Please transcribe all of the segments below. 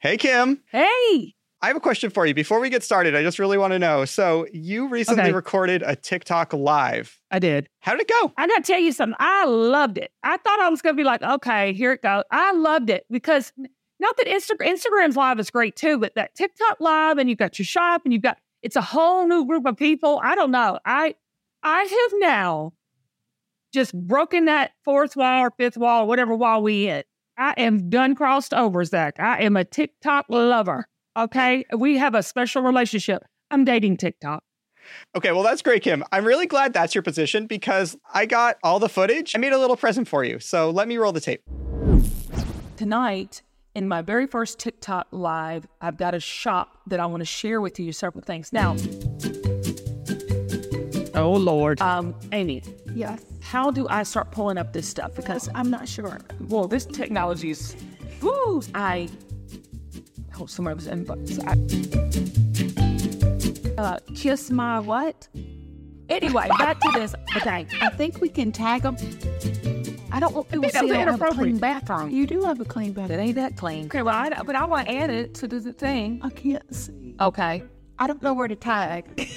Hey, Kim. Hey. I have a question for you. Before we get started, I just really want to know. So, you recently Okay. recorded a TikTok live. I did. How did it go? I gotta tell you something. I loved it. I thought I was gonna be like, okay, here it goes. I loved it because not that Instagram Instagram's live is great too, but that TikTok live and you've got your shop and you've got it's a whole new group of people. I don't know. I I have now just broken that fourth wall or fifth wall, or whatever wall we in. I am done crossed over, Zach. I am a TikTok lover. Okay. We have a special relationship. I'm dating TikTok. Okay, well, that's great, Kim. I'm really glad that's your position because I got all the footage. I made a little present for you. So, let me roll the tape. tonight in my very first TikTok live, I've got a shop that I want to share with you several things. Now, Oh Lord. um, Amy, yes. how do I start pulling up this stuff? Because I'm not sure. Well, this technology is, woo, I, oh, somebody was in, I, uh, kiss my what? Anyway, back to this. Okay, I think we can tag them. I don't want people Think to see that's I have a clean inappropriate. bathroom. You do have a clean bathroom. It ain't that clean. Okay, well, I, but I want to add it to the thing. I can't see. Okay. I don't know where to tag.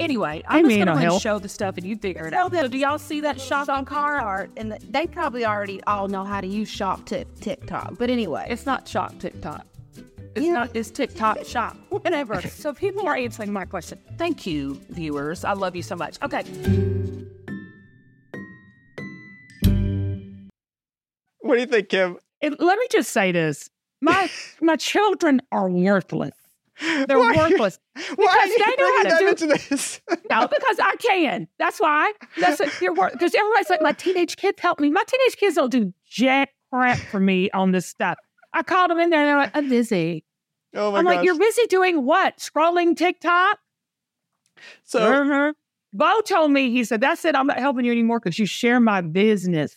Anyway, I'm Hey, just gonna no go and show the stuff and you figure it out. So do y'all see that shop on car? Art, and they probably already all know how to use shop tip TikTok. But anyway, It's not shop TikTok. It's Yeah. not. It's TikTok shop. Whatever. so people are answering my question. Thank you, viewers. I love you so much. Okay. What do you think, Kim? And let me just say this: my my children are worthless. They're Why you- worthless. Why Because you they know how to do- this? No, because I can. That's why. That's it. You're work because everybody's like, my teenage kids help me. My teenage kids don't do jack crap for me on this stuff. I called them in there and they're like, I'm busy. oh my I'm gosh. like, you're busy doing what? Scrolling TikTok? so, Mhm. Bo told me, he said, that's it. I'm not helping you anymore because you share my business.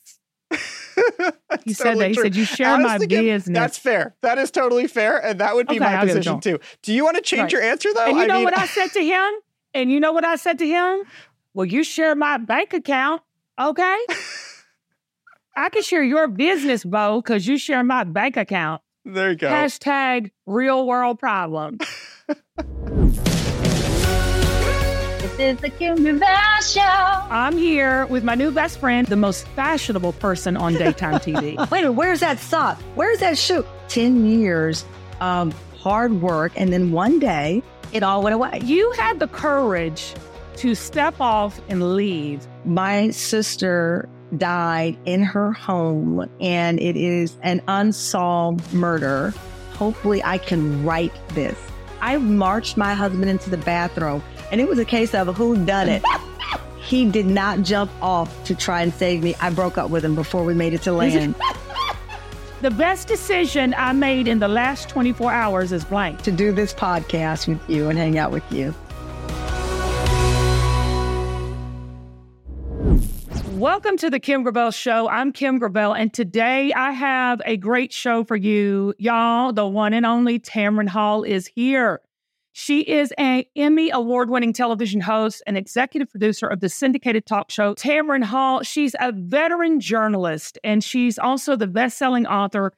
He said totally that. He true. said, you share my Honestly, Kim, business. That's fair. That is totally fair. And that would be Okay, my I'll give it to position too. Do you want to change Right. your answer, though? and you I know mean, what I said to him? And you know what I said to him? Well, you share my bank account, okay? I can share your business, Bo, because you share my bank account. there you go. Hashtag real world problem. This is the Kim Gravel Show. I'm here with my new best friend, the most fashionable person on daytime TV. Wait a minute, where's that sock? Where's that shoe? 10 years of hard work. And then one day, it all went away. You had the courage to step off and leave. My sister died in her home, and it is an unsolved murder. Hopefully, I can write this. I marched my husband into the bathroom, and it was a case of who done it. he did not jump off to try and save me. I broke up with him before we made it to land. The best decision I made in the last 24 hours is blank. to do this podcast with you and hang out with you. Welcome to the Kim Gravel Show. I'm Kim Gravel, and today I have a great show for you. Y'all, the one and only Tamron Hall is here. She is an Emmy award winning television host and executive producer of the syndicated talk show Tamron Hall. She's a veteran journalist and she's also the best selling author.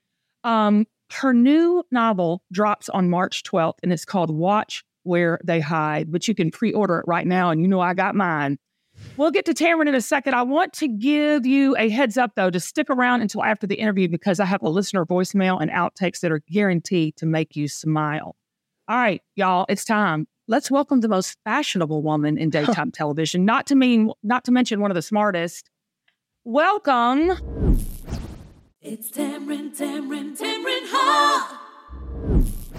Um, her new novel drops on March 12th and it's called Watch Where They Hide, but you can pre order it right now. And you know, I got mine. We'll get to Tamron in a second. I want to give you a heads up, though, to stick around until after the interview because I have a listener voicemail and outtakes that are guaranteed to make you smile. All right, y'all, it's time. Let's welcome the most fashionable woman in daytime television. Not to mean, not to mention one of the smartest. Welcome. It's Tamron, Tamron, Tamron Hall.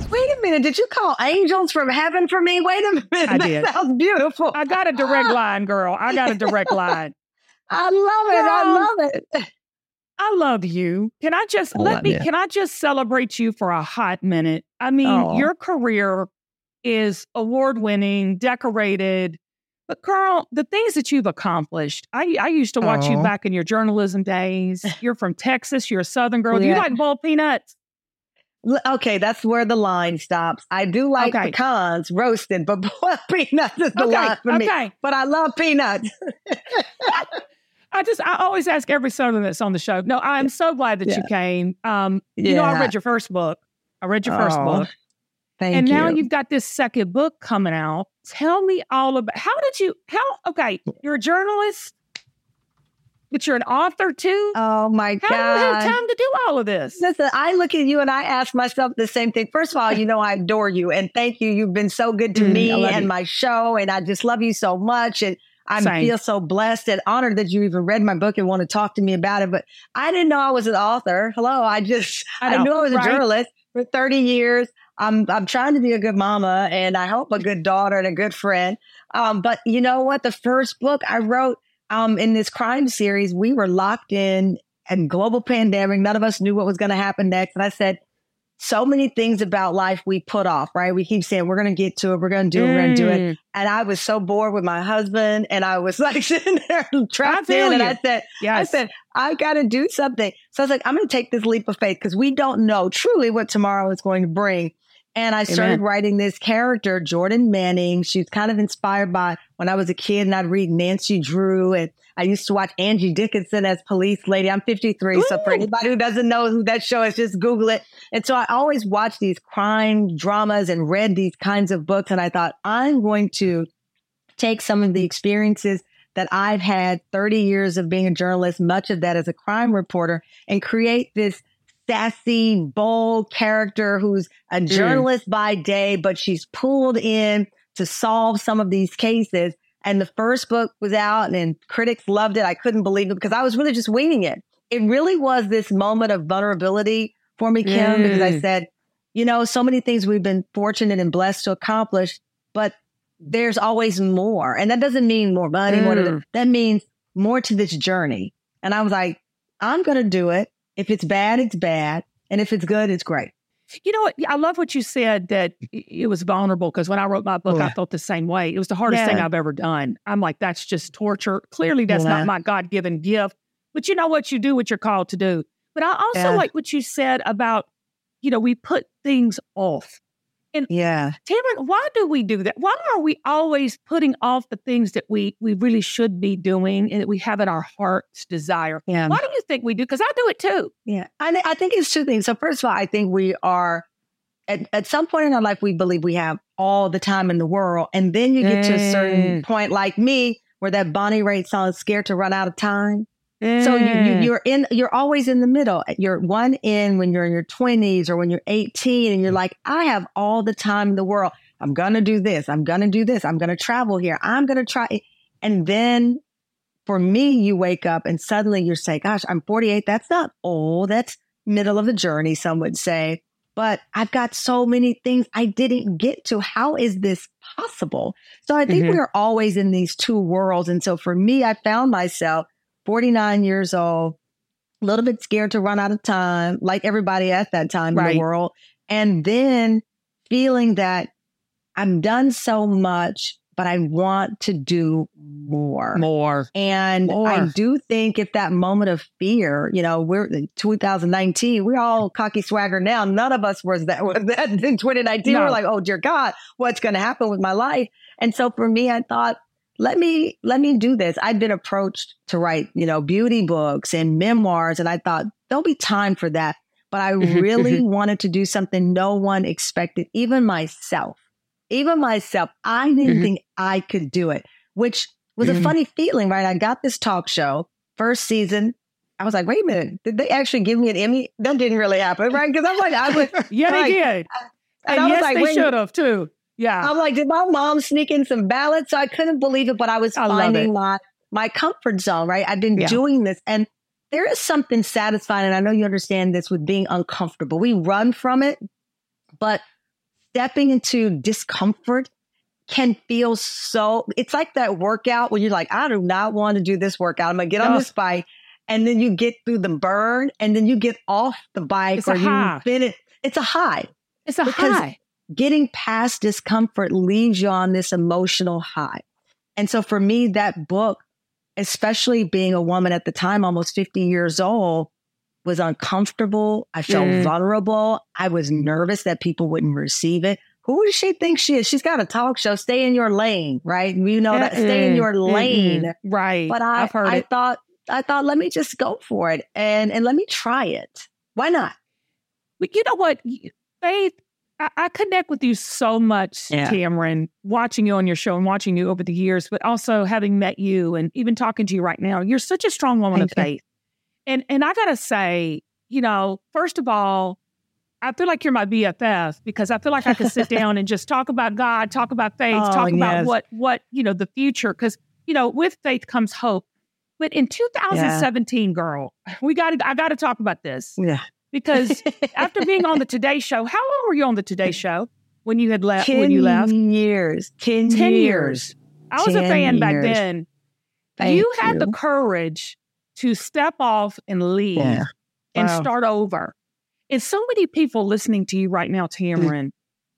Wait a minute, did you call angels from heaven for me? Wait a minute, I did. that sounds beautiful. I got a direct line, girl. I got a direct line. I love it. I love it. I love you. Can I just oh, I let me? you. Can I just celebrate you for a hot minute? I mean, Aw. your career is award winning, decorated. But girl, the things that you've accomplished, I, I used to watch you back in your journalism days. You're from Texas. You're a Southern girl. Do you like boiled peanuts? Okay, that's where the line stops. I do like Okay. pecans roasted, but boiled peanuts is the Okay, line for me. okay. But I love peanuts. I just I always ask every Southern that's on the show. No, I'm so glad that you came. Um, you know, I read your first book. I read your first Oh, book. Thank you. and you. now you've got this second book coming out. Tell me all about how did you how okay, you're a journalist, but you're an author too. oh my god, how do you have time to do all of this? Listen, I look at you and I ask myself the same thing. First of all, you know I adore you and thank you. You've been so good to Mm, me and you. my show, and I just love you so much. And I Same. feel so blessed and honored that you even read my book and want to talk to me about it. But I didn't know I was an author. Hello, I just I I, know, knew I was right? a journalist for 30 years. I'm I'm trying to be a good mama and I hope a good daughter and a good friend. Um, but you know what? The first book I wrote um, in this crime series, we were locked in and global pandemic. None of us knew what was going to happen next. And I said, so many things about life we put off, right? We keep saying we're going to get to it, we're going to do it, we're going to do it. Mm, And I was so bored with my husband, and I was like sitting there trapped in. And. I said, I said, I got to do something. So I was like, I'm going to take this leap of faith because we don't know truly what tomorrow is going to bring. And I started Amen. writing this character, Jordan Manning. She's kind of inspired by when I was a kid and I'd read Nancy Drew and I used to watch Angie Dickinson as police lady. I'm 53. So for anybody who doesn't know who that show is, just Google it. And so I always watched these crime dramas and read these kinds of books. And I thought, I'm going to take some of the experiences that I've had 30 years of being a journalist, much of that as a crime reporter, and create this sassy, bold character who's a journalist by day, but she's pulled in to solve some of these cases. And the first book was out and critics loved it. I couldn't believe it because I was really just winging it. It really was this moment of vulnerability for me, Kim, because I Mm. said, you know, so many things we've been fortunate and blessed to accomplish, but there's always more. And that doesn't mean more money, more to Mm. that means more to this journey. And I was like, I'm going to do it. If it's bad, it's bad. And if it's good, it's great. You know what? I love what you said that it was vulnerable because when I wrote my book, oh, I felt the same way. It was the hardest thing I've ever done. I'm like, that's just torture. Clearly, that's Yeah. not my God given gift. But you know what? You do what you're called to do. But I also Yeah. like what you said about, you know, we put things off. Yeah. Tamron, why do we do that? Why are we always putting off the things that we we really should be doing and that we have in our heart's desire? Yeah. Why do you think we do? Because I do it too. Yeah. I, I think it's two things. So, first of all, I think we are, at, at some point in our life, we believe we have all the time in the world. And then you get to a certain Mm. point, like me, where that Bonnie Raitt song is scared to run out of time. So you, you Mm. you're in you're always in the middle. You're one in when you're in your 20s or when you're 18 and you're like, I have all the time in the world. I'm gonna do this. I'm gonna do this. I'm gonna travel here. I'm gonna try. And then for me, you wake up and suddenly you're saying, Gosh, I'm 48. That's not old. That's middle of the journey, some would say. But I've got so many things I didn't get to. How is this possible? So I think Mhm. we're always in these two worlds. And so for me, I found myself 49 years old, a little bit scared to run out of time, like everybody at that time in the world. And then feeling that I'm done so much, but I want to do more. more. And I do think if that moment of fear, you know, we're in 2019, we're all cocky swagger now. None of us was that was that in 2019. No. We're like, oh dear God, what's going to happen with my life? And so for me, I thought, let me let me do this. I'd been approached to write, you know, beauty books and memoirs, and I thought there'll be time for that. But I really wanted to do something no one expected, even myself. Even myself, I didn't Mhm. think I could do it, which was a Mhm. funny feeling, right? I got this talk show first season. I was like, wait a minute, did they actually give me an Emmy? That didn't really happen, right? Because I'm like, I was, Yeah, they Like, did. and, And, I was yes, like, they should have too. Yeah. I'm like, did my mom sneak in some ballots? So I couldn't believe it, but I was I finding my my comfort zone, right? I've been Yeah. doing this, and there is something satisfying. And I know you understand this with being uncomfortable. We run from it, but stepping into discomfort can feel so. It's like that workout when you're like, I do not want to do this workout. I'm gonna get on this bike, and then you get through the burn, and then you get off the bike, It's a or you high. finish. It's a high It's a because- high. Getting past discomfort leaves you on this emotional high. And so for me, that book, especially being a woman at the time, almost 50 years old, was uncomfortable. I felt Mm. vulnerable. I was nervous that people wouldn't receive it. Who does she think she is? She's got a talk show. Stay in your lane, right? You know that stay in your lane. mm-mm. Right. But I, I've heard I it. thought I thought, let me just go for it and and let me try it. Why not? But you know what? Faith, I, I connect with you so much, Yeah. Tamron, watching you on your show and watching you over the years, but also having met you and even talking to you right now. You're such a strong woman of Thank you. faith. And and I gotta say, you know, first of all, I feel like you're my BFF because I feel like I could sit down and just talk about God, talk about faith, Oh, talk about yes. what what you know the future. Because you know, with faith comes hope. But in 2017, girl, we got to I got to talk about this Yeah. Because after being on the Today Show, how long were you on the Today Show when you had left? ten When you left, years. Ten, ten years. years. I was a 10 fan back then. Thank you had the courage to step off and leave Yeah. and Wow. start over. And so many people listening to you right now, mm. Tamron.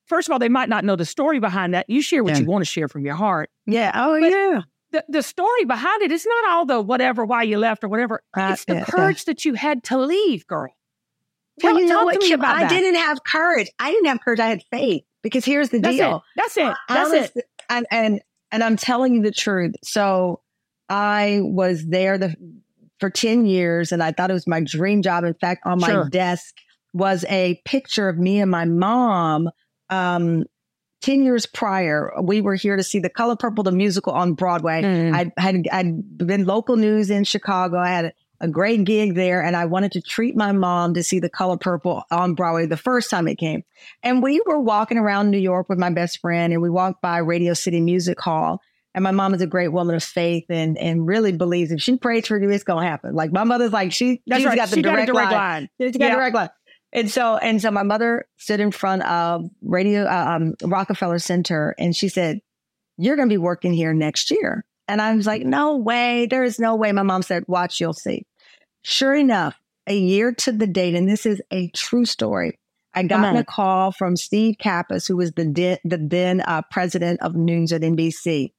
First of all, they might not know the story behind that. You share what Yeah. you want to share from your heart. Yeah. Oh But- yeah. The, the story behind it is not all the whatever, why you left or whatever. It's the yeah. courage that you had to leave, girl. Well, Tell- you know what, to me Kim? about I that. didn't have courage. I didn't have courage. I had faith. Because here's the That's deal. it. That's it. That's it. And, and and I'm telling you the truth. So I was there the, for 10 years and I thought it was my dream job. In fact, on my Sure. desk was a picture of me and my mom. Um, 10 years prior, we were here to see The Color Purple, the musical on Broadway. Mm. I had I'd been local news in Chicago. I had a, great gig there, and I wanted to treat my mom to see The Color Purple on Broadway the first time it came. And we were walking around New York with my best friend, and we walked by Radio City Music Hall. And my mom is a great woman of faith, and and really believes if she prays for you, it's gonna happen. Like my mother's like she That's she's right. got the she got a direct, direct line. line. She's got Yeah. direct line. And so, and so my mother stood in front of radio, uh, um, Rockefeller Center and she said, you're going to be working here next year. And I was like, no way. There is no way. My mom said, watch, you'll see. Sure enough, a year to the date, and this is a true story. I got a call from Steve Capus, who was the, de- the then uh, president of news at NBC.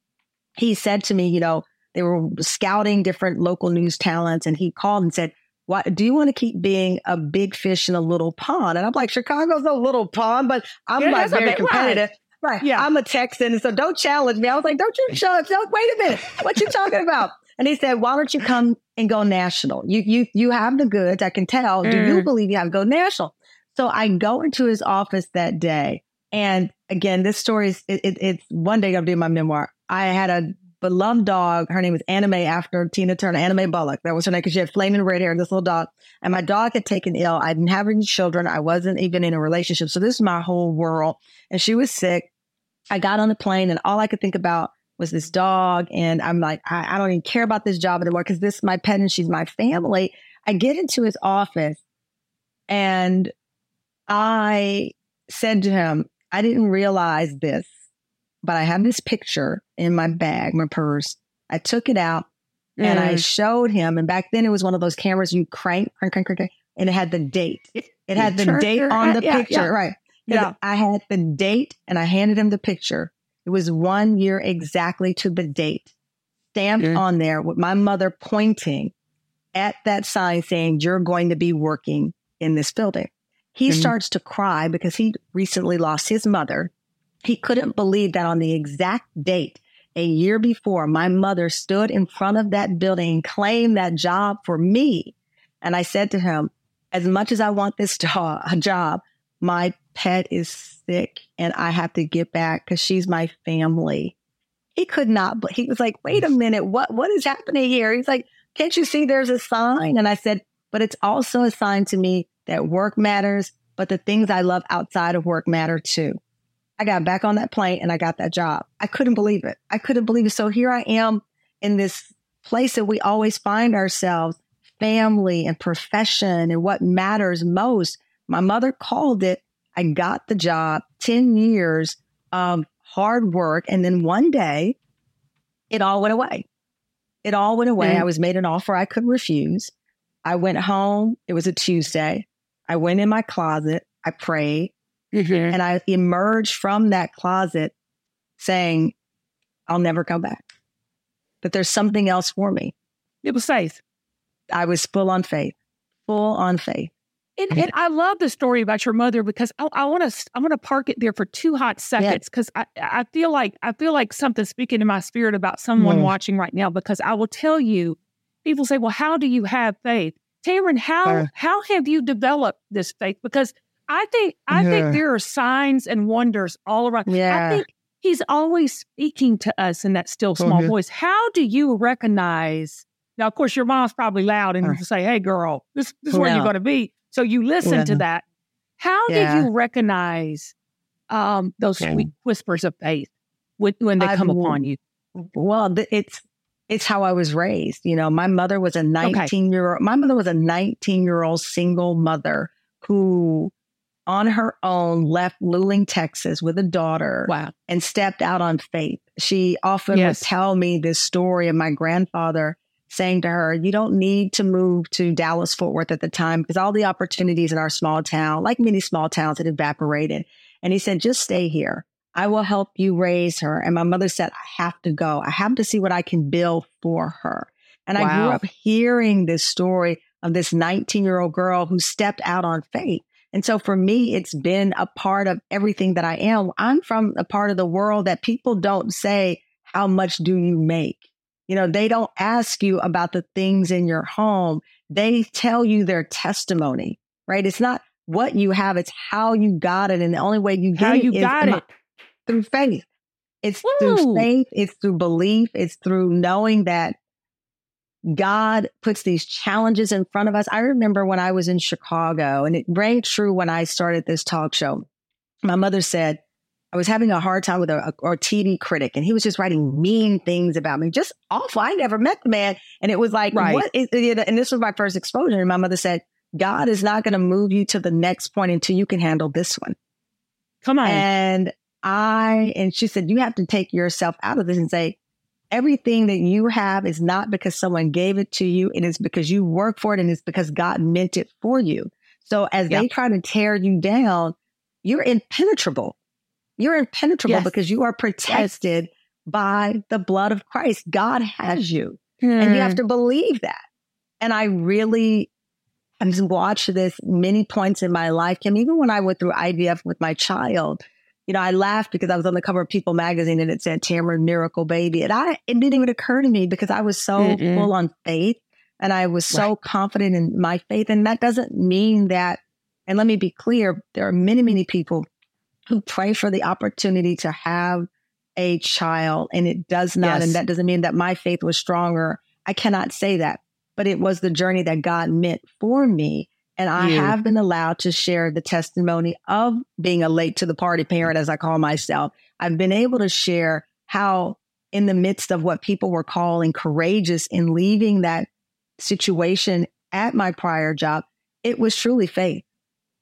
He said to me, you know, they were scouting different local news talents, and he called and said, why do you want to keep being a big fish in a little pond? And I'm like, Chicago's a little pond, but I'm Yeah, like a very big- right. competitive. Right. Yeah. I'm a Texan, so don't challenge me. I was like, don't you shut don't wait a minute. What you talking about? And he said, Why don't you come and go national? You you you have the goods, I can tell. Do you Mm. believe you have to go national? So I go into his office that day. And again, this story is it, it, it's one day I'm doing my memoir. I had a beloved dog. Her name was Anna Mae after Tina Turner, Anna Mae Bullock. That was her name because she had flaming red hair, this little dog. And my dog had taken ill. I didn't have any children. I wasn't even in a relationship. So this is my whole world. And she was sick. I got on the plane and all I could think about was this dog. And I'm like, I, I don't even care about this job anymore because this is my pet and she's my family. I get into his office and I said to him, I didn't realize this, but I have this picture in my bag, my purse. I took it out and I Mm. showed him. And back then it was one of those cameras you crank, crank, crank, crank, crank, and it had the date. It had the date on the Yeah, picture, yeah. right? Yeah. I had the date and I handed him the picture. It was one year exactly to the date, stamped on there with my mother pointing at that sign saying, You're going to be working in this building. He Mhm. starts to cry because he recently lost his mother. He couldn't believe that on the exact date, a year before, my mother stood in front of that building and claimed that job for me. And I said to him, as much as I want this job, my pet is sick and I have to get back because she's my family. He could not, but he was like, wait a minute, what, what is happening here? He's like, can't you see there's a sign? And I said, but it's also a sign to me that work matters, but the things I love outside of work matter too. I got back on that plane and I got that job. I couldn't believe it. I couldn't believe it. So here I am in this place that we always find ourselves family and profession and what matters most. My mother called it. I got the job, 10 years of hard work. And then one day it all went away. It all went away. Mm. I was made an offer I could refuse. I went home. It was a Tuesday. I went in my closet. I prayed Mhm. and I emerged from that closet saying, I'll never come back. That there's something else for me. It was faith. I was full on faith, full on faith. And, and I love the story about your mother because I, I want to I want to park it there for two hot seconds because I, I feel like I feel like something's speaking to my spirit about someone Mm. watching right now because I will tell you people say, well, how do you have faith? Tamron, how Uh. how have you developed this faith? Because I think I Yeah. think there are signs and wonders all around. I think he's always speaking to us in that still small Mhm. voice. How do you recognize? Now, of course, your mom's probably loud and Uh. say, "Hey, girl, this, this is where you're going to be." So you listen to that. How Yeah. did you recognize um, those Yeah. sweet whispers of faith when, when they I've come upon you? Well, th- it's it's how I was raised. You know, my mother was a 19 year old. My mother was a 19 year old single mother who, on her own, left Luling, Texas, with a daughter Wow. and stepped out on faith. She often Yes. would tell me this story of my grandfather saying to her, "You don't need to move to Dallas Fort Worth at the time because all the opportunities in our small town, like many small towns, had evaporated." And he said, "Just stay here." I will help you raise her. And my mother said, I have to go. I have to see what I can build for her. And I grew up hearing this story of this 19 year old girl who stepped out on faith. And so for me, it's been a part of everything that I am. I'm from a part of the world that people don't say, How much do you make? You know, they don't ask you about the things in your home. They tell you their testimony, right? It's not what you have, it's how you got it. And the only way you get How it you is got it? through faith. It's Woo. through faith, it's through belief, it's through knowing that God puts these challenges in front of us. I remember when I was in Chicago, and it rang true when I started this talk show. My mother said, I was having a hard time with a, a, a TV critic, and he was just writing mean things about me, just awful. I never met the man. And it was like, Right. what is? And this was my first exposure. And my mother said, God is not going to move you to the next point until you can handle this one. Come on. And I, and she said, you have to take yourself out of this and say, everything that you have is not because someone gave it to you. And It is because you work for it and it's because God meant it for you. So as they try to tear you down, you're impenetrable. You're impenetrable Yes. because you are protected by the blood of Christ. God has you and Hmm. you have to believe that. And I really I've watched this many points in my life. Kim, even when I went through IVF with my child, you know, I laughed because I was on the cover of People magazine and it said Tamron Miracle Baby. And I it didn't even occur to me because I was so Mm-mm. full on faith and I was so confident in my faith. And that doesn't mean that, and let me be clear, there are many, many people who pray for the opportunity to have a child and it does not, Yes. and that doesn't mean that my faith was stronger. I cannot say that but it was the journey that God meant for me. And I have been allowed to share the testimony of being a late to the party parent, as I call myself. I've been able to share how, in the midst of what people were calling courageous in leaving that situation at my prior job, it was truly faith.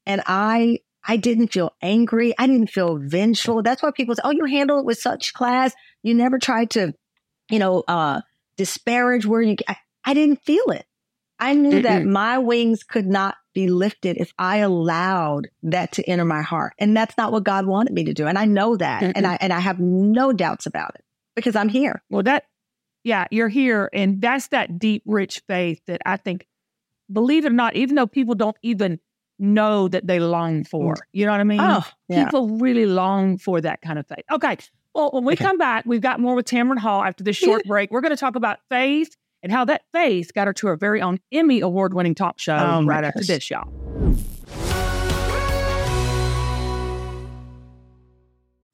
And I, I didn't feel angry. I didn't feel vengeful. That's why people say, "Oh, you handle it with such class. You never tried to, you know, uh, disparage where you." I, I didn't feel it. I knew that my wings could not be lifted if I allowed that to enter my heart. And that's not what God wanted me to do. And I know that. And I and I have no doubts about it because I'm here. Well, that, yeah, you're here. And that's that deep, rich faith that I think, believe it or not, even though people don't even know that they long for, mm. you know what I mean? Oh, yeah. People really long for that kind of faith. Okay. Well, when we Okay. come back, we've got more with Tamron Hall after this short break. We're going to talk about faith and how that faith got her to her very own Emmy award winning talk show Oh, right after this, y'all.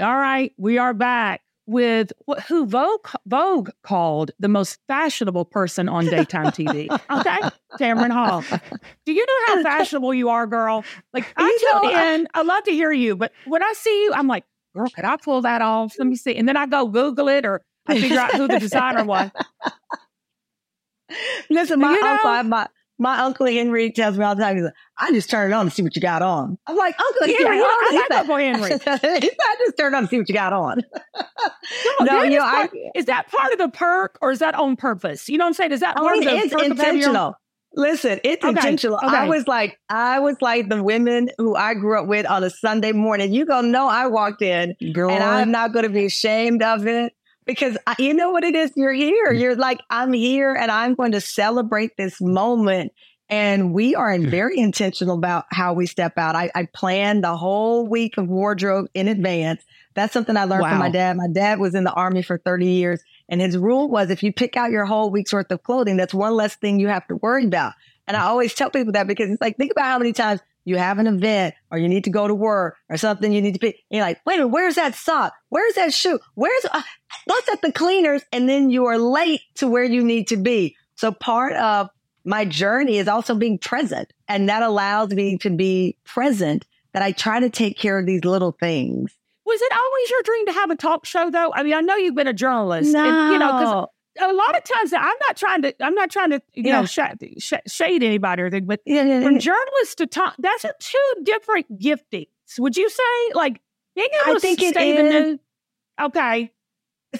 All right, we are back with wh- who Vogue, Vogue called the most fashionable person on daytime TV. Okay, Tamron Hall. Do you know how fashionable you are, girl? Like I You tune in, I love to hear you, but when I see you, I'm like, girl, could I pull that off? Let me see, and then I go Google it or I figure out who the designer was. Listen, my You know- uncle, my my uncle Henry tells me all the time. He's like, "I just turn it on to see what you got on." I'm like, "Uncle Henry, yeah, on." I like Uncle Henry. I just turned on to see what you got on. No, that you is know, I- is that part of the perk or is that on purpose? You know what I'm saying? Is that I mean, of the it's perk of having your own- intentional. Listen, it's Okay, intentional. I was like, I was like the women who I grew up with on a Sunday morning. You gonna know I walked in, Girl. and I'm not gonna be ashamed of it because I, you know what it is. You're here. Mm-hmm. You're like, I'm here, and I'm going to celebrate this moment. And we are very intentional about how we step out. I, I planned the whole week of wardrobe in advance. That's something I learned from my dad. My dad was in the army for 30 years. And his rule was if you pick out your whole week's worth of clothing, that's one less thing you have to worry about. And I always tell people that because it's like, think about how many times you have an event or you need to go to work or something you need to be, you're like, wait a minute, where's that sock? Where's that shoe? Where's, uh, that's at the cleaners. And then you are late to where you need to be. So part of my journey is also being present. And that allows me to be present that I try to take care of these little things. Was it always your dream to have a talk show, though? I mean, I know you've been a journalist, and, you know, because a lot of times I'm not trying to, I'm not trying to, you Yeah. know, sh- sh- shade anybody or anything, but Yeah, yeah, from journalists to talk, that's a two different giftings. Would you say, like, being able I think it is. Okay,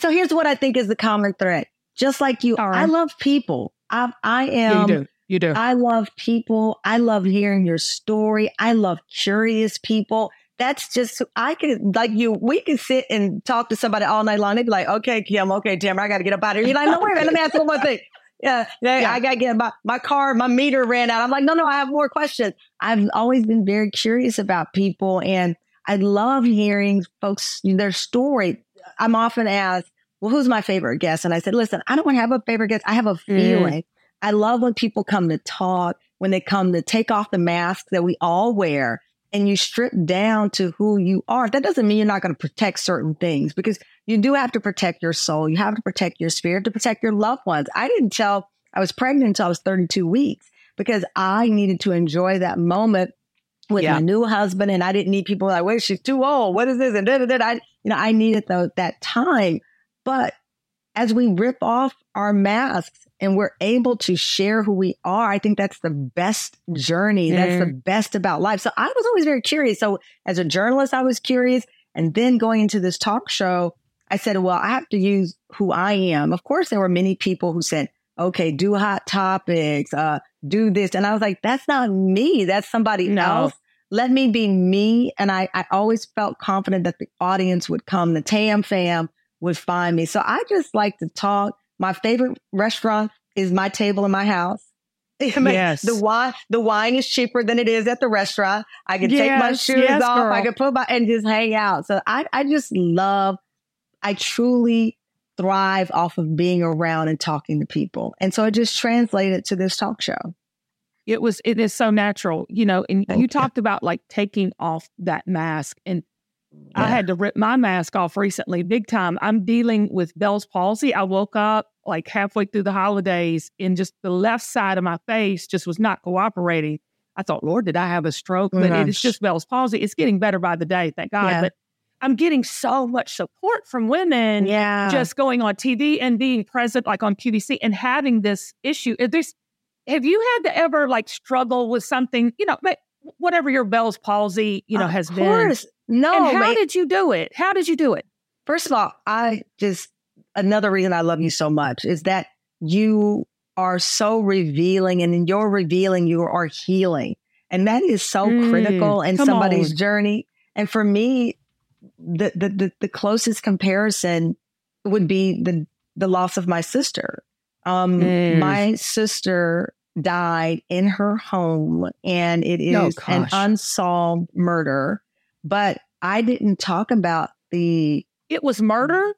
So here's what I think is the common thread. Just like you, right. I love people. I, I am. you do, you do. I love people. I love hearing your story. I love curious people. That's just I can like you. We can sit and talk to somebody all night long. They'd be like, "Okay, Kim. Okay, Tim. I got to get up out of here." You're like, "No, wait. Let me ask one more thing." Yeah, yeah, Yeah. I got to get my my car. My meter ran out. I'm like, "No, no. I have more questions." I've always been very curious about people, and I love hearing folks their story. I'm often asked, "Well, who's my favorite guest?" And I said, "Listen, I don't want to have a favorite guest. I have a mm. feeling." I love when people come to talk, when they come to take off the mask that we all wear and you strip down to who you are. That doesn't mean you're not going to protect certain things because you do have to protect your soul. You have to protect your spirit, to protect your loved ones. I didn't tell I was pregnant until I was 32 weeks because I needed to enjoy that moment with Yeah. my new husband. And I didn't need people like, wait, she's too old. What is this? And da, da, da. I, you know, I needed tho- that time. But as we rip off our masks and we're able to share who we are, I think that's the best journey. That's the best about life. So I was always very curious. So as a journalist, I was curious. And then going into this talk show, I said, well, I have to use who I am. Of course, there were many people who said, okay, do hot topics, uh, do this. And I was like, that's not me. That's somebody No. else. Let me be me. And I, I always felt confident that the audience would come, the TAM fam would find me. So I just like to talk. My favorite restaurant is my table in my house. I mean, Yes. The wine, the wine is cheaper than it is at the restaurant. I can take my shoes yes, off. I can put my and just hang out. So I, I just love. I truly thrive off of being around and talking to people, and so it just translated to this talk show. it was it is so natural you know and Thank you you. talked about like taking off that mask and i had to rip my mask off recently big time i'm dealing with bell's palsy i woke up like halfway through the holidays and just the left side of my face just was not cooperating i thought lord did i have a stroke but it is just bell's palsy it's getting better by the day thank god Yeah. but i'm getting so much support from women Yeah, just going on TV and being present, like on QVC, and having this issue. Is this, have you had to ever like struggle with something? You know, whatever your Bell's palsy, you know, Of has been. No, and how did you do it? How did you do it? First of all, I just another reason I love you so much is that you are so revealing, and in your revealing, you are healing, and that is so Mm, critical in somebody's on. journey. And for me, the, the the the closest comparison would be the the loss of my sister. Um, Mm. My sister died in her home, and it is Oh, an unsolved murder. But I didn't talk about the It was murder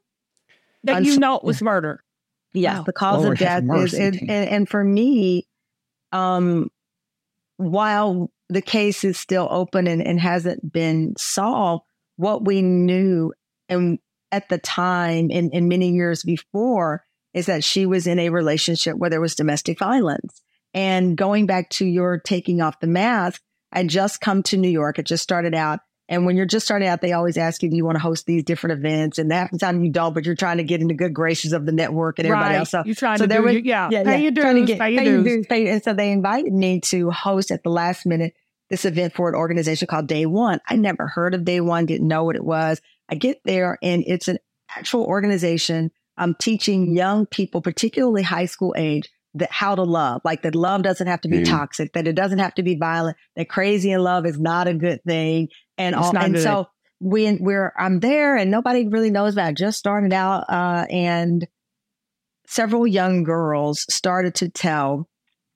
that you know it was murder. Yes, Wow. the cause Lord of death is, mercy, is and, and for me, um, while the case is still open and, and hasn't been solved, what we knew and at the time and, and many years before is that she was in a relationship where there was domestic violence. And going back to your taking off the mask, I just come to New York. It just started out. And when you're just starting out, they always ask you, do you want to host these different events? And half the time you don't, but you're trying to get in the good graces of the network and everybody right. else. So you're trying so to do was- yeah, yeah, pay yeah, your dues, get- pay pay your dues. dues, pay- And so they invited me to host at the last minute this event for an organization called Day One. I never heard of Day One, didn't know what it was. I get there and it's an actual organization. I'm teaching young people, particularly high school age, that how to love, like that love doesn't have to be Mm. toxic, that it doesn't have to be violent, that crazy in love is not a good thing. And It's all, not and good. so we, we're, I'm there and nobody really knows about it. I just started out, uh, and several young girls started to tell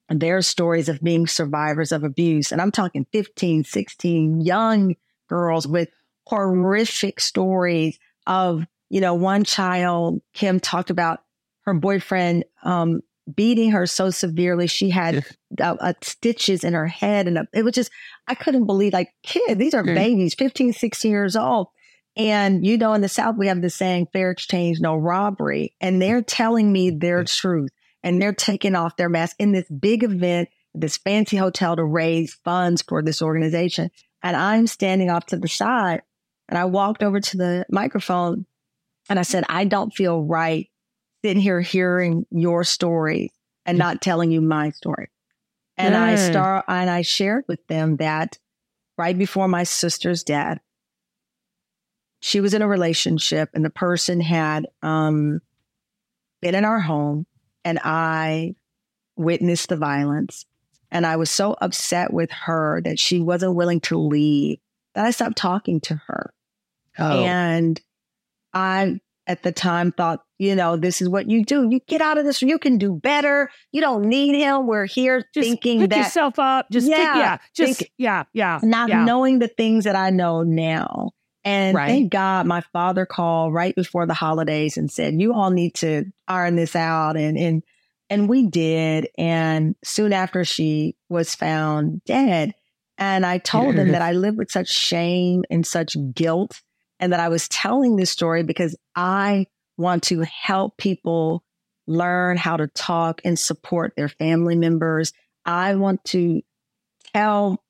their stories of being survivors of abuse. And I'm talking 15, 16 young girls with horrific stories of, you know, one child, Kim talked about her boyfriend, um, beating her so severely. She had uh, uh, stitches in her head. And uh, it was just, I couldn't believe like kid, these are Mm. babies, 15, 16 years old. And, you know, in the South, we have this saying, fair exchange, no robbery. And they're telling me their truth and they're taking off their mask in this big event, this fancy hotel to raise funds for this organization. And I'm standing off to the side and I walked over to the microphone and I said, I don't feel right sitting here hearing your story and not telling you my story. And I Mm. start and I shared with them that right before my sister's death, she was in a relationship and the person had um, been in our home and I witnessed the violence. And I was so upset with her that she wasn't willing to leave that I stopped talking to her. Oh, And I, at the time, thought, you know, this is what you do. You get out of this. You can do better. You don't need him. We're here Just thinking pick that yourself up. Just yeah, Yeah, yeah, just think- yeah, yeah, not yeah. knowing the things that I know now. And Right. thank God my father called right before the holidays and said, you all need to iron this out. And, and, and we did. And soon after she was found dead, and I told him that I lived with such shame and such guilt and that I was telling this story because I want to help people learn how to talk and support their family members. I want to tell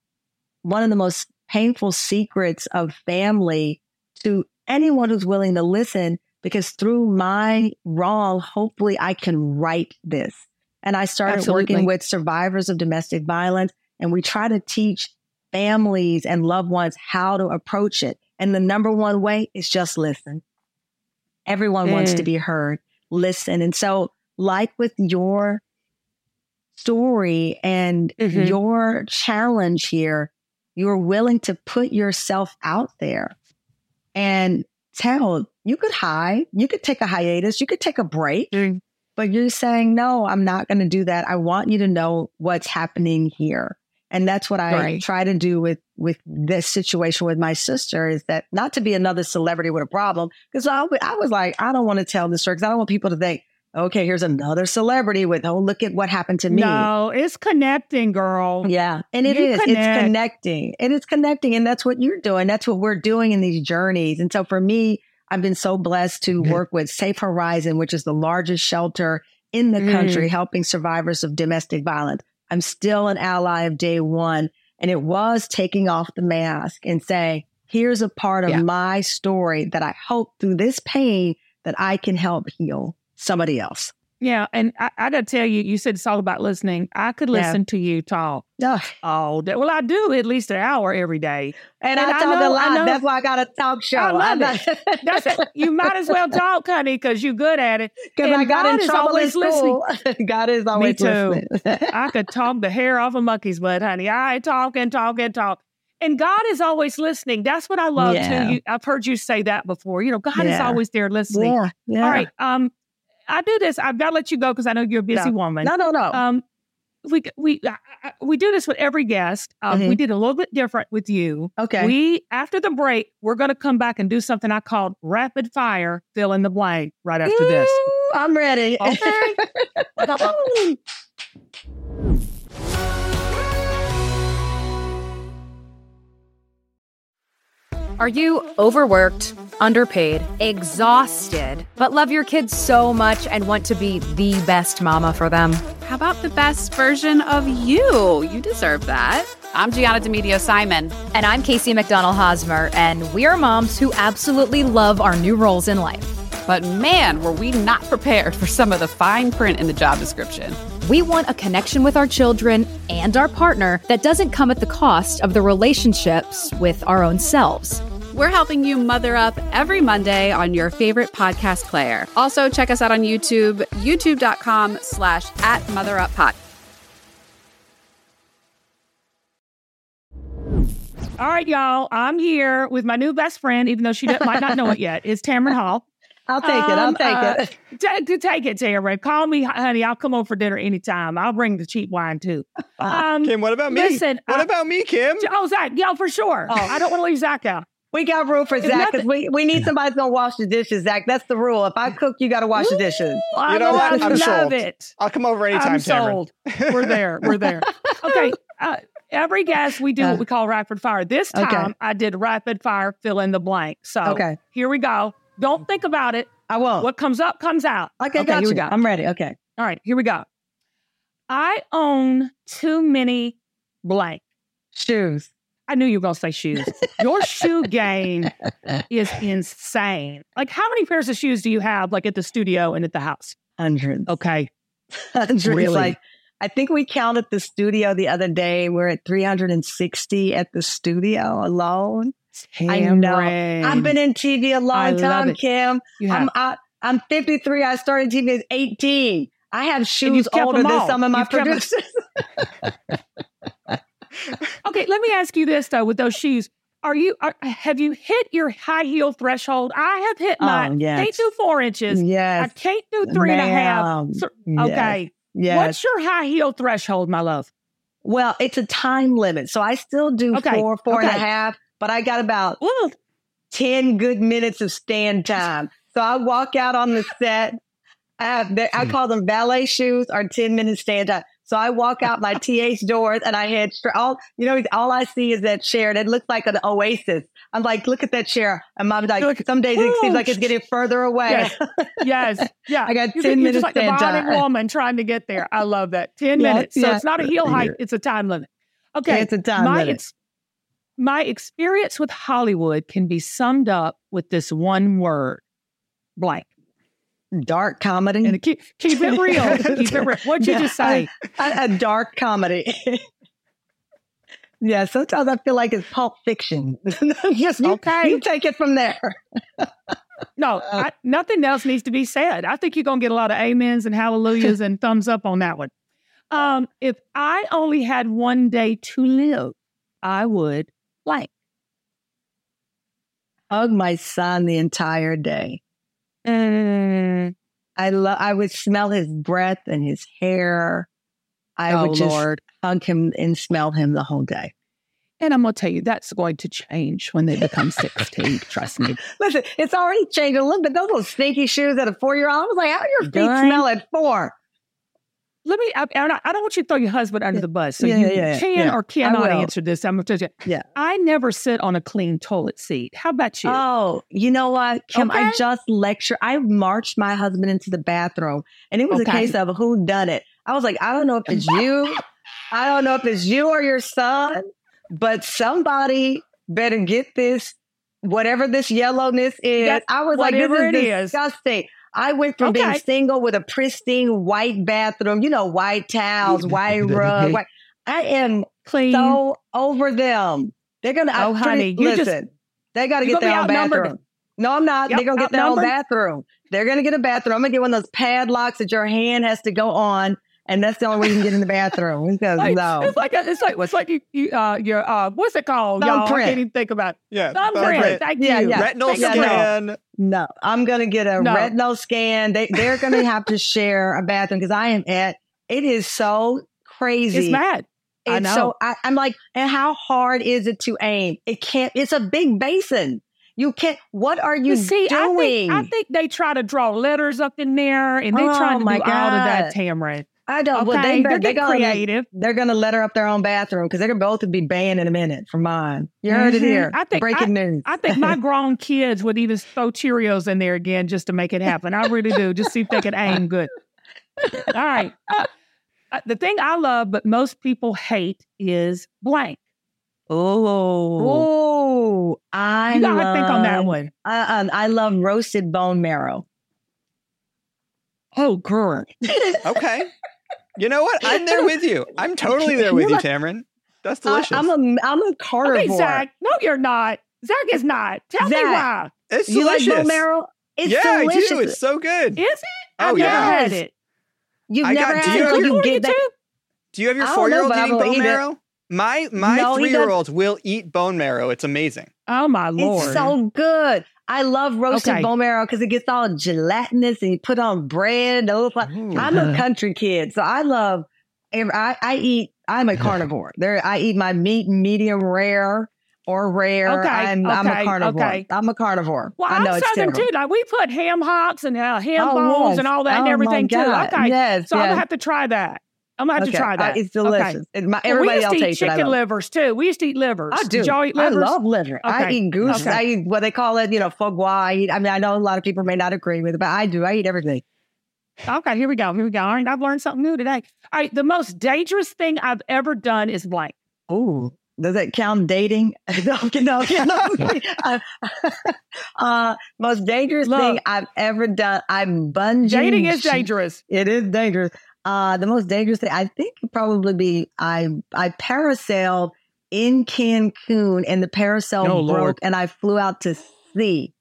one of the most painful secrets of family to anyone who's willing to listen because through my wrong, hopefully I can right this. And I started Absolutely. working with survivors of domestic violence and we try to teach families and loved ones how to approach it. And the number one way is just listen. Everyone wants Mm. to be heard. Listen. And so, like with your story and Mhm. your challenge here, you're willing to put yourself out there and tell you could hide, you could take a hiatus, you could take a break, Mm. but you're saying, no, I'm not going to do that. I want you to know what's happening here. And that's what I Right. try to do with, with this situation with my sister is that not to be another celebrity with a problem. Cause I was like, I don't want to tell this story because I don't want people to think, okay, here's another celebrity with, oh, look at what happened to me. No, it's connecting, girl. Yeah. And it You is. connect. It's connecting. And it's connecting. And that's what you're doing. That's what we're doing in these journeys. And so for me, I've been so blessed to Mhm. work with Safe Horizon, which is the largest shelter in the Mm. country helping survivors of domestic violence. I'm still an ally of day one. And it was taking off the mask and saying, here's a part of Yeah. my story that I hope through this pain that I can help heal somebody else. Yeah, and I, I got to tell you, you said it's all about listening. I could Yeah. listen to you talk Ugh. all day. Well, I do at least an hour every day. And, And I I talk know- a I lot. know- That's why I got a talk show. I love I'm it. That's it. You might as well talk, honey, because you're good at it. Because I got God in is trouble in always listening. God is always too. listening. I could talk the hair off a monkey's butt, honey. I talk and talk and talk. And God is always listening. That's what I love Yeah. too. You, I've heard you say that before. You know, God is always there listening. yeah, yeah. All right. Um, I do this. I've got to let you go because I know you're a busy woman. No, no, no. Um, we we I- we do this with every guest. Um, We did a little bit different with you. okay. We after the break, we're going to come back and do something I called rapid fire. Fill in the blank right after this. I'm ready. Okay. Are you overworked, underpaid, exhausted, but love your kids so much and want to be the best mama for them? How about the best version of you? You deserve that. I'm Gianna Demedio Simon. And I'm Casey McDonald Hosmer, and we are moms who absolutely love our new roles in life. But man, were we not prepared for some of the fine print in the job description. We want a connection with our children and our partner that doesn't come at the cost of the relationships with our own selves. We're helping you mother up every Monday on your favorite podcast player. Also, check us out on YouTube, youtube.com slash at motheruppod. All right, y'all. I'm here with my new best friend, even though she might not know it yet. Is Tamron Hall. I'll take it. I'll Um, take uh, it. Ta- to take it, Tamron. Call me, honey. I'll come over for dinner anytime. I'll bring the cheap wine too. Um, Kim, what about me? listen, what I- about me, Kim? oh, Zach, yeah, for sure. Oh. I don't want to leave Zach out. We got room for It's Zach because we, we need somebody gonna wash the dishes, Zach. That's the rule. If I cook, you gotta wash the dishes. I You know what? I'm sold. it. I'll come over anytime, I'm Tamron. sold. We're there. We're there. Okay. Uh, every guest, we do Uh, what we call rapid fire. This okay. time, I did rapid fire, fill in the blank. So Okay. here we go. Don't think about it. I won't. What comes up comes out. Okay, okay got here we go. I'm ready. Okay. All right, here we go. I own too many blank. Shoes. I knew you were going to say shoes. Your shoe game is insane. Like, how many pairs of shoes do you have, like at the studio and at the house? Hundreds. Okay. Hundreds. Really? Like I think we counted the studio the other day. We're at 360 at the studio alone. I know. I've been in TV a long time, it. Kim. I'm I, I'm 53. I started TV at 18. I have shoes older than some of my You've producers. Okay, let me ask you this though. With those shoes, are you are, have you hit your high heel threshold? I have hit my. Oh, yes. Can't do four inches. Yes, I can't do three and a half. Ma'am. So- Yes. okay. Yes. What's your high heel threshold, my love? Well, it's a time limit. So I still do Okay, four, four and a half, but I got about Ooh, 10 good minutes of stand time. So I walk out on the set. I have, they- I hmm. call them ballet shoes or 10 minutes stand time. So I walk out my TH doors and I head straight. All, you know, all I see is that chair that looks like an oasis. I'm like, look at that chair. And mom's like, Look. some days it seems like it's getting further away. Yes. yes, yeah. I got You 10 you're minutes just like the stand bobbing time. woman trying to get there. I love that. Ten Yes, minutes. So yes. it's not a heel height; it's a time limit. Okay, It's a time my limit. ex- my experience with Hollywood can be summed up with this one word: blank. Dark comedy. And keep keep it real. keep it real. What'd you Yeah, just say? a, a dark comedy. yeah, sometimes I feel like it's Pulp Fiction. yes, you, Okay. you take it from there. No, Uh, I, nothing else needs to be said. I think you're gonna get a lot of amens and hallelujahs and thumbs up on that one. Um, if I only had one day to live, I would blank. Hug my son the entire day. Mm, I love. I would smell his breath and his hair. I oh would just Lord. hug him and smell him the whole day. And I'm gonna tell you that's going to change when they become 16. Trust me. Listen, it's already changed a little bit. Those little stinky shoes at a four year old. I was like, how do your feet Done. smell at four? Let me. I, I don't- I don't want you to throw your husband under the bus. So Yeah, you yeah, yeah, can yeah. or cannot answer this. I'm gonna tell you. Yeah. I never sit on a clean toilet seat. How about you? Oh, you know what, Kim? I just lecture. I marched my husband into the bathroom, and it was Okay. a case of who done it. I was like, I don't know if it's you, I don't know if it's you or your son, but somebody better get this. Whatever this yellowness is, That- I was like, this whatever is it is. disgusting. I went from being single with a pristine white bathroom, you know, white towels, white rug. White. I am Clean. so over them. They're gonna. Oh, pretty- honey, you just- listen. they got to get their own bathroom. No, I'm not. Yep, They're gonna get their own bathroom. They're gonna get a bathroom. I'm gonna get one of those padlocks that your hand has to go on, and that's the only way you can get in the bathroom. Because Like, no, It's like a, it's like it's like you, you uh your uh what's it called y'all? I can't even think about it. Yeah. thumbprint. thumbprint. Thank Yeah, you. yeah. Retinal Thank you. scan. No, I'm gonna get a No. retinal scan. They they're gonna have to share a bathroom because I am at. It is so crazy. It's mad. I know. so I, I'm like, and how hard is it to aim? It can't. It's a big basin. You can't. What are you But see, I doing? think, I think they try to draw letters up in there, and they're Oh, trying to my do all of that, God. Tamron. I don't. Okay, well, they they're they getting gonna, creative. They're gonna let her up their own bathroom because they're gonna both be banned in a minute from mine. You heard it Mhm. here. I think- breaking news. I think my grown kids would even throw Cheerios in there again just to make it happen. I really do. Just see if they can aim good. All right. Uh, uh, the thing I love, but most people hate, is blank. oh, I You gotta love, think on that one. I, um, I love roasted bone marrow. Oh, girl. Okay. You know what? I'm there with you. I'm totally there with You you, Tamron. That's delicious. I'm a I'm a carnivore. Okay, Zach. No, you're not. Zach is not. Tell me Zach. why. it's you like delicious. bone marrow? It's yeah, delicious. I do. It's so good. Is it? Oh, I've never yeah. had it. You've I never got- had do it you- until you you want get that. Do you have your four year old eating bone eat it. marrow? My my No, three year old will eat bone marrow. It's amazing. Oh my lord. It's so good. I love roasted Okay. bone marrow because it gets all gelatinous and you put on bread. Those like- I'm a country kid, so I love. I, I eat. I'm a carnivore. There, I eat my meat medium rare or rare. Okay, I'm, I'm a carnivore. okay. I'm a carnivore. Well, I know I'm it's Southern terrible. too. Like we put ham hocks and uh, ham Oh, bones yes. and all that and Oh, my everything too. Okay. Yes, so I'm gonna have to try that. I'm gonna have Okay, to try uh, that. it's delicious. It- my- everybody else to eat tastes it. I chicken it. livers too. We used to eat livers. I do. Did y'all eat livers? I love liver. I eat goose. Okay. I eat what they call it, you know, foie gras. I, eat, I mean, I know a lot of people may not agree with it, but I do. I eat everything. Okay, here we go. Here we go. All right, I've learned something new today. All right, the most dangerous thing I've ever done is blank. Ooh. Does that count dating? no, no, no. uh, uh, most dangerous Look. thing I've ever done. I'm bungee. Dating is dangerous. It is dangerous. Uh, the most dangerous thing I think would probably be I I parasailed in Cancun and the parasail Oh, broke Lord. and I flew out to sea.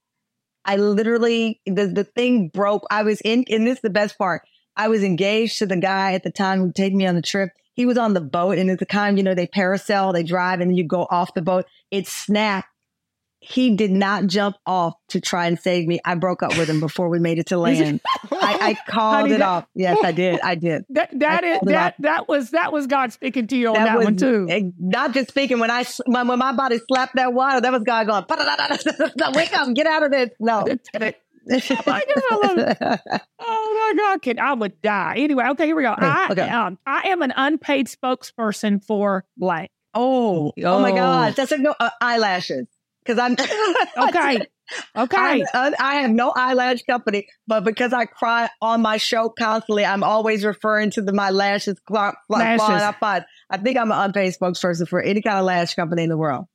I literally the the thing broke. I was in and this is the best part. I was engaged to the guy at the time who take me on the trip. He was on the boat and at the time, you know, they parasail, they drive and then you go off the boat. It snapped. He did not jump off to try and save me. I broke up with him before we made it to land. I, I called Honey, it that- off. Yes, I did. I did. That that is that that was that was God speaking to you on that, was one too. eh, Not just speaking when I when, when my body slapped that water, that was God going. Wake up, get out of this. No. Oh my God, kid, I would die. Anyway, okay, here we go. I okay. um I am an unpaid spokesperson for blank. oh, oh my Oh. God, that's a no uh, eyelashes because I'm Okay. Okay. I'm, I have no eyelash company, but because I cry on my show constantly, I'm always referring to the, my lashes. Fly, fly, Lashes. flying up on- I think I'm an unpaid spokesperson for any kind of lash company in the world.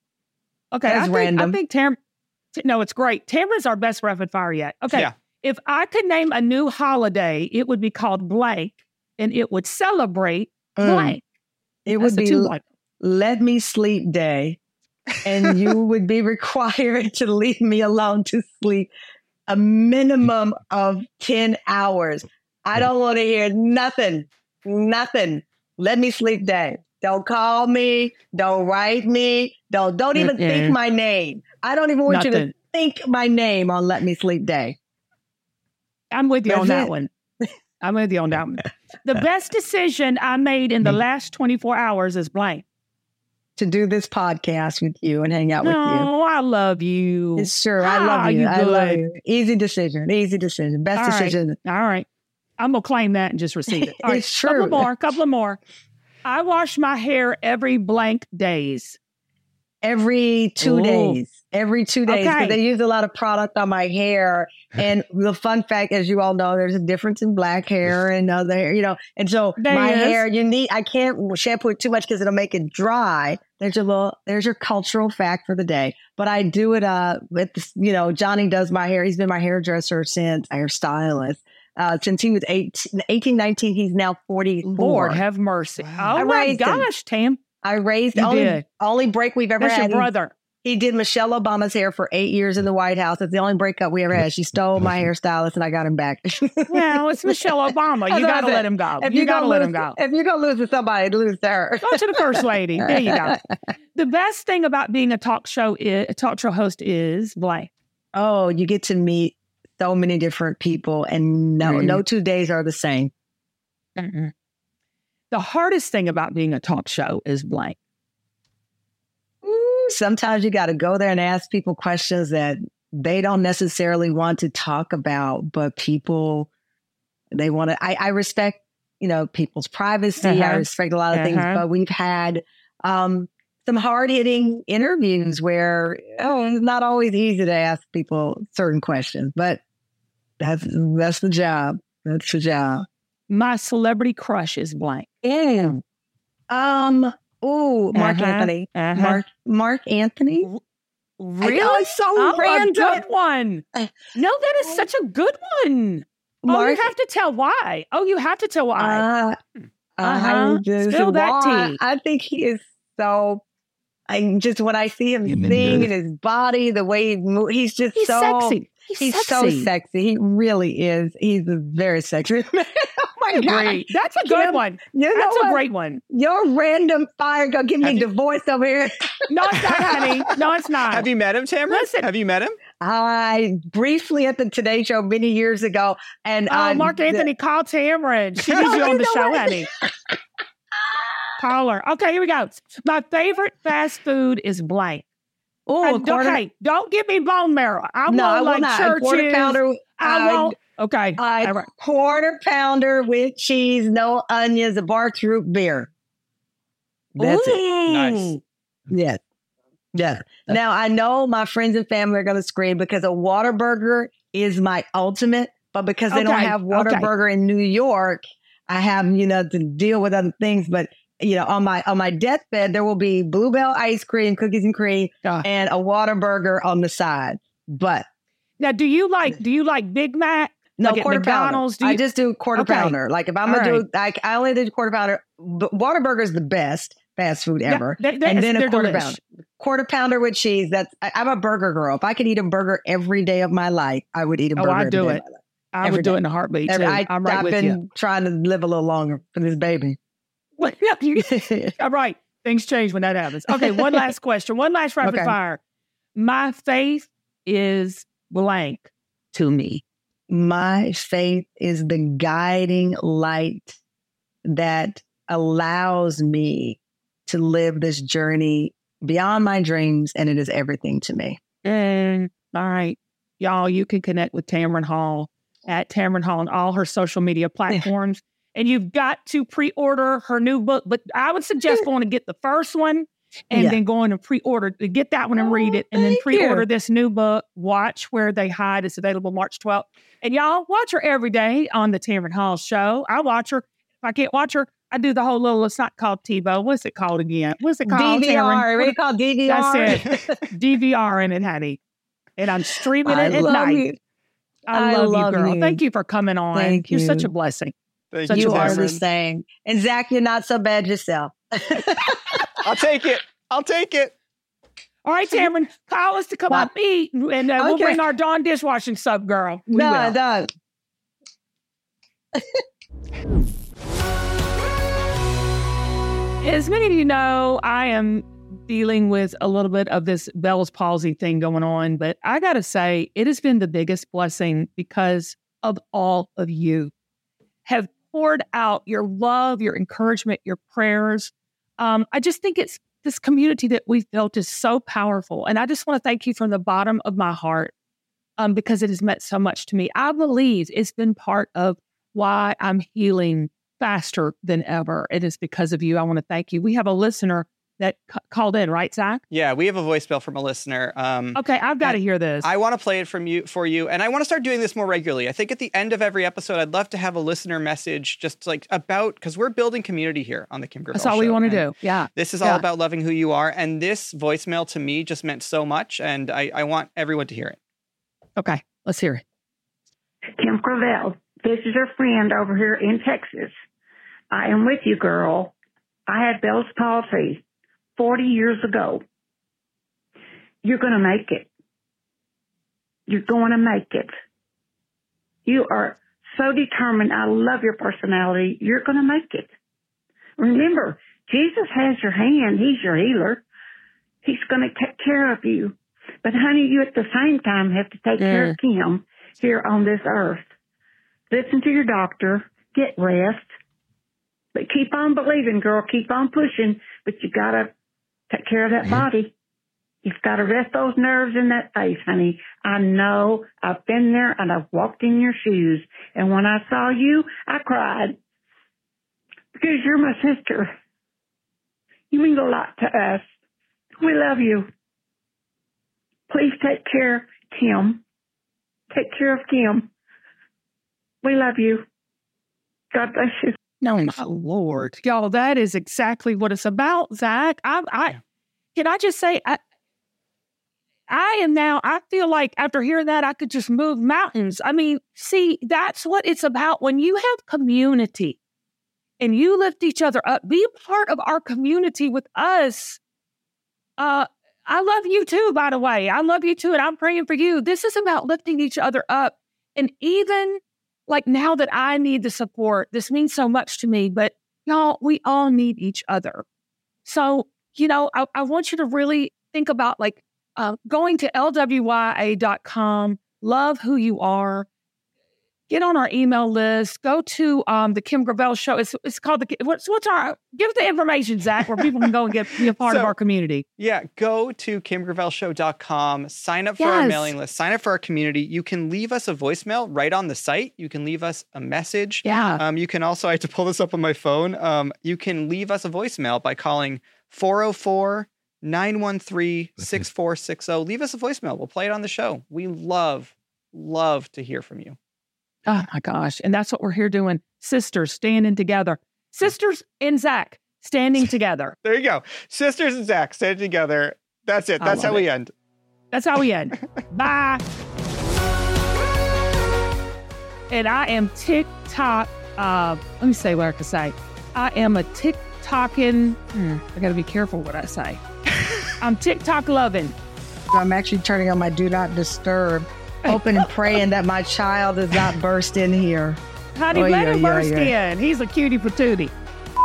Okay, That's I think, random. I think Tam. No, it's great. Tamron's our best rapid fire yet. Okay, Yeah. if I could name a new holiday, it would be called blank, and it would celebrate Mm. blank. It That's would be two let me sleep day. And you would be required to leave me alone to sleep a minimum of 10 hours. I don't want to hear nothing, nothing. Let me sleep day. Don't call me. Don't write me. Don't, don't even Mm-mm. think my name. I don't even want you to think my name on Let Me Sleep Day. I'm with you on That's that it. one. I'm with you on that one. The best decision I made in the mm-hmm. last 24 hours is blank. To do this podcast with you and hang out with you. No, I love you. It's sure. I Ah, love you. you I love you. Easy decision. Easy decision. Best All right. decision. All right. I'm gonna claim that and just receive it. All right, It's couple true. more, couple more. I wash my hair every blank days. Every two Ooh. days. Every two days because Okay. they use a lot of product on my hair. And the fun fact, as you all know, there's a difference in black hair and other hair, you know. And so There my is. hair, you need, I can't shampoo it too much because it'll make it dry. There's your little, there's your cultural fact for the day. But I do it, uh, with, you know, Johnny does my hair. He's been my hairdresser since, hairstylist, uh, since he was 18, 18 19. He's now 44. Lord have mercy. Wow. Oh I my raised him. gosh, Tam. I raised You only, did. only break we've ever That's your had. brother. He did Michelle Obama's hair for eight years in the White House. It's the only breakup we ever had. She stole my hairstylist and I got him back. Well, it's Michelle Obama. You got to let him go. if You you got to let him go. If you're gonna lose to somebody, lose to her. Go to the first lady. There you go. The best thing about being a talk show is, a talk show host is blank. Oh, you get to meet so many different people, and no, Mhm. no two days are the same. The hardest thing about being a talk show is blank. Sometimes you got to go there and ask people questions that they don't necessarily want to talk about, but people they want to. I, I respect, you know, people's privacy. I Uh-huh. respect a lot of things, Uh-huh. but we've had um, some hard hitting interviews where oh, it's not always easy to ask people certain questions, but that's that's the job. That's the job. My celebrity crush is blank. Um. Ooh, Mark Uh-huh. Anthony. Uh-huh. Mark Marc Anthony. Really? I know, it's so oh, random. a good one. Uh, No, that is such a good one. oh, you have to tell why. Oh, you have to tell why. Uh, Uh-huh. I just, Spill that why- tea. I think he is so. I just when I see him You've sing and his body, the way he moves, he's just He's so sexy. He's, He's sexy. so sexy. He really is. He's a very sexy man. My god! Great. That's a good Kim, one. You know That's what? a great one. Your random fire gonna give me Have you- divorce over here. No, it's not, honey. No, it's not. Have you met him, Tamron? Listen. Have you met him? I briefly at the Today Show many years ago, and Oh, I, Marc Anthony, called Tamron. She needs you on the show, what? honey. Call her. Okay, here we go. My favorite fast food is blank. Oh, I- a quarter, okay, don't give me bone marrow. I no, I want will like not. Churches. quarter pounder. I uh, want. Okay. a all right. quarter pounder with cheese, no onions, a Barq's root beer. That's it. Ooh. Nice. Yes. Yes. Now I know my friends and family are going to scream because a Whataburger is my ultimate, but because they don't Okay, have okay. Whataburger in New York, I have you know to deal with other things. But you know, on my on my deathbed, there will be Blue Bell ice cream, cookies and cream, Ah. and a Whataburger on the side. But Now, do you like do you like Big Mac? No Like quarter McDonald's, do pounder. I you- just do quarter Okay. pounder. Like if I'm All gonna right. do, like I only do quarter pounder. But Whataburger is the best fast food Yeah, ever. they- and then a quarter delish. pounder. Quarter pounder with cheese. That's I, I'm a burger girl. If I could eat a burger every day of my life, I would eat a Oh, burger. I every do it. of my life. I Every would do it in a heartbeat Every- too. I, I'm right have with been you. trying to live a little longer for this baby. Yeah, you- All right. Things change when that happens. Okay, one last question. One last rapid Okay. fire. My faith is blank to me. My faith is the guiding light that allows me to live this journey beyond my dreams, and it is everything to me. And all right, y'all, you can connect with Tamron Hall at Tamron Hall on all her social media platforms. And you've got to pre-order her new book. But I would suggest going to get the first one and Yeah. then going and pre-order to get that one and read oh, it. And then pre-order you. this new book, Watch Where They Hide. It's available March 12th. And y'all watch her every day on the Tamron Hall show. I watch her. If I can't watch her, I do the whole little, it's not called TiVo. What's it called again? What's it called? DVR. Tamron? We call DVR. That's DVR in it, honey. And I'm streaming I it at love night. you. I, I love, love you, girl. you. Thank you for coming on. Thank You're such a blessing. Thank Such you, you a are blessing. the Tamron. same. And Zach, you're not so bad yourself. I'll take it. I'll take it. All right, Tamron, call us to come Bye. up eat, and uh, we'll bring our Dawn dishwashing sub, girl. We no, no. As many of you know, I am dealing with a little bit of this Bell's palsy thing going on, but I got to say, it has been the biggest blessing because of all of you have poured out your love, your encouragement, your prayers. Um, I just think it's this community that we've built is so powerful. And I just want to thank you from the bottom of my heart um, because it has meant so much to me. I believe it's been part of why I'm healing faster than ever. It is because of you. I want to thank you. We have a listener that c- called in, right, Zach? Yeah, we have a voicemail from a listener. Um, Okay, I've got to hear this. I want to play it from you for you, and I want to start doing this more regularly. I think at the end of every episode, I'd love to have a listener message, just like about because we're building community here on the Kim Gravel That's all we want to do. Yeah. This is Yeah. all about loving who you are, and this voicemail to me just meant so much, and I, I want everyone to hear it. Okay, let's hear it. Kim Gravel, this is your friend over here in Texas. I am with you, girl. I had Bell's palsy 40 years ago. You're going to make it. You're going to make it. You are so determined. I love your personality. You're going to make it. Remember, Jesus has your hand. He's your healer. He's going to take care of you. But honey, you at the same time have to take care of Kim here on this earth. Listen to your doctor. Get rest. But keep on believing, girl. Keep on pushing. But you gotta take care of that mm-hmm. body. You've got to rest those nerves in that face, honey. I know. I've been there and I've walked in your shoes. And when I saw you, I cried. Because you're my sister. You mean a lot to us. We love you. Please take care, Kim. Take care of Kim. We love you. God bless you. No, my lord, y'all, that is exactly what it's about, Zach. I, I, can I just say, I, I am now. I feel like after hearing that, I could just move mountains. I mean, see, that's what it's about. When you have community, and you lift each other up, be part of our community with us. Uh, I love you too, by the way. I love you too, and I'm praying for you. This is about lifting each other up, and even like now that I need the support, this means so much to me, but y'all, we all need each other. So, you know, I, I want you to really think about like uh, going to lwya.com, love who you are, get on our email list, go to um, the Kim Gravel show. It's, it's called the, what's, what's our, give us the information, Zach, where people can go and get, be a part of our community. Yeah, go to kimgravelshow.com, sign up for our mailing list, sign up for our community. You can leave us a voicemail right on the site. You can leave us a message. Yeah. Um, you can also, I had to pull this up on my phone. Um, you can leave us a voicemail by calling 404 913 6460. Leave us a voicemail. We'll play it on the show. We love, love to hear from you. Oh my gosh. And that's what we're here doing. Sisters standing together. Sisters and Zach standing together. There you go. Sisters and Zach standing together. That's it. That's how love we end. That's how we end. Bye. And I am TikTok. Uh, let me say what I can say. I am a TikToking. Hmm, I got to be careful what I say. I'm TikTok loving. I'm actually turning on my do not disturb, hoping and praying that my child does not burst in here. Honey, Oy, let him oy, oy, burst oy. in. He's a cutie patootie.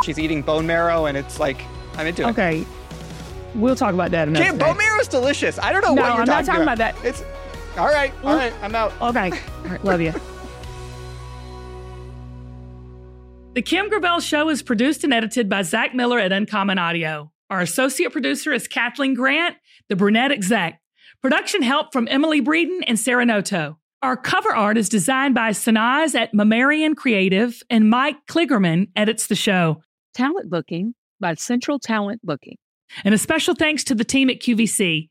She's eating bone marrow, and it's like, I'm into it. Okay. We'll talk about that another Kim, day. bone marrow is delicious. I don't know No, what you're I'm not talking talking about that. It's all right. All right, I'm out. Okay. All right, love you. The Kim Gravel Show is produced and edited by Zach Miller at Uncommon Audio. Our associate producer is Kathleen Grant, the brunette exec. Production help from Emily Breeden and Sarah Noto. Our cover art is designed by Sanaz at Mammarian Creative, and Mike Kligerman edits the show. Talent booking by Central Talent Booking. And a special thanks to the team at QVC.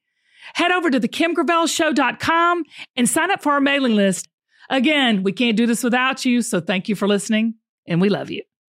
Head over to thekimgravelshow.com and sign up for our mailing list. Again, we can't do this without you, so thank you for listening, and we love you.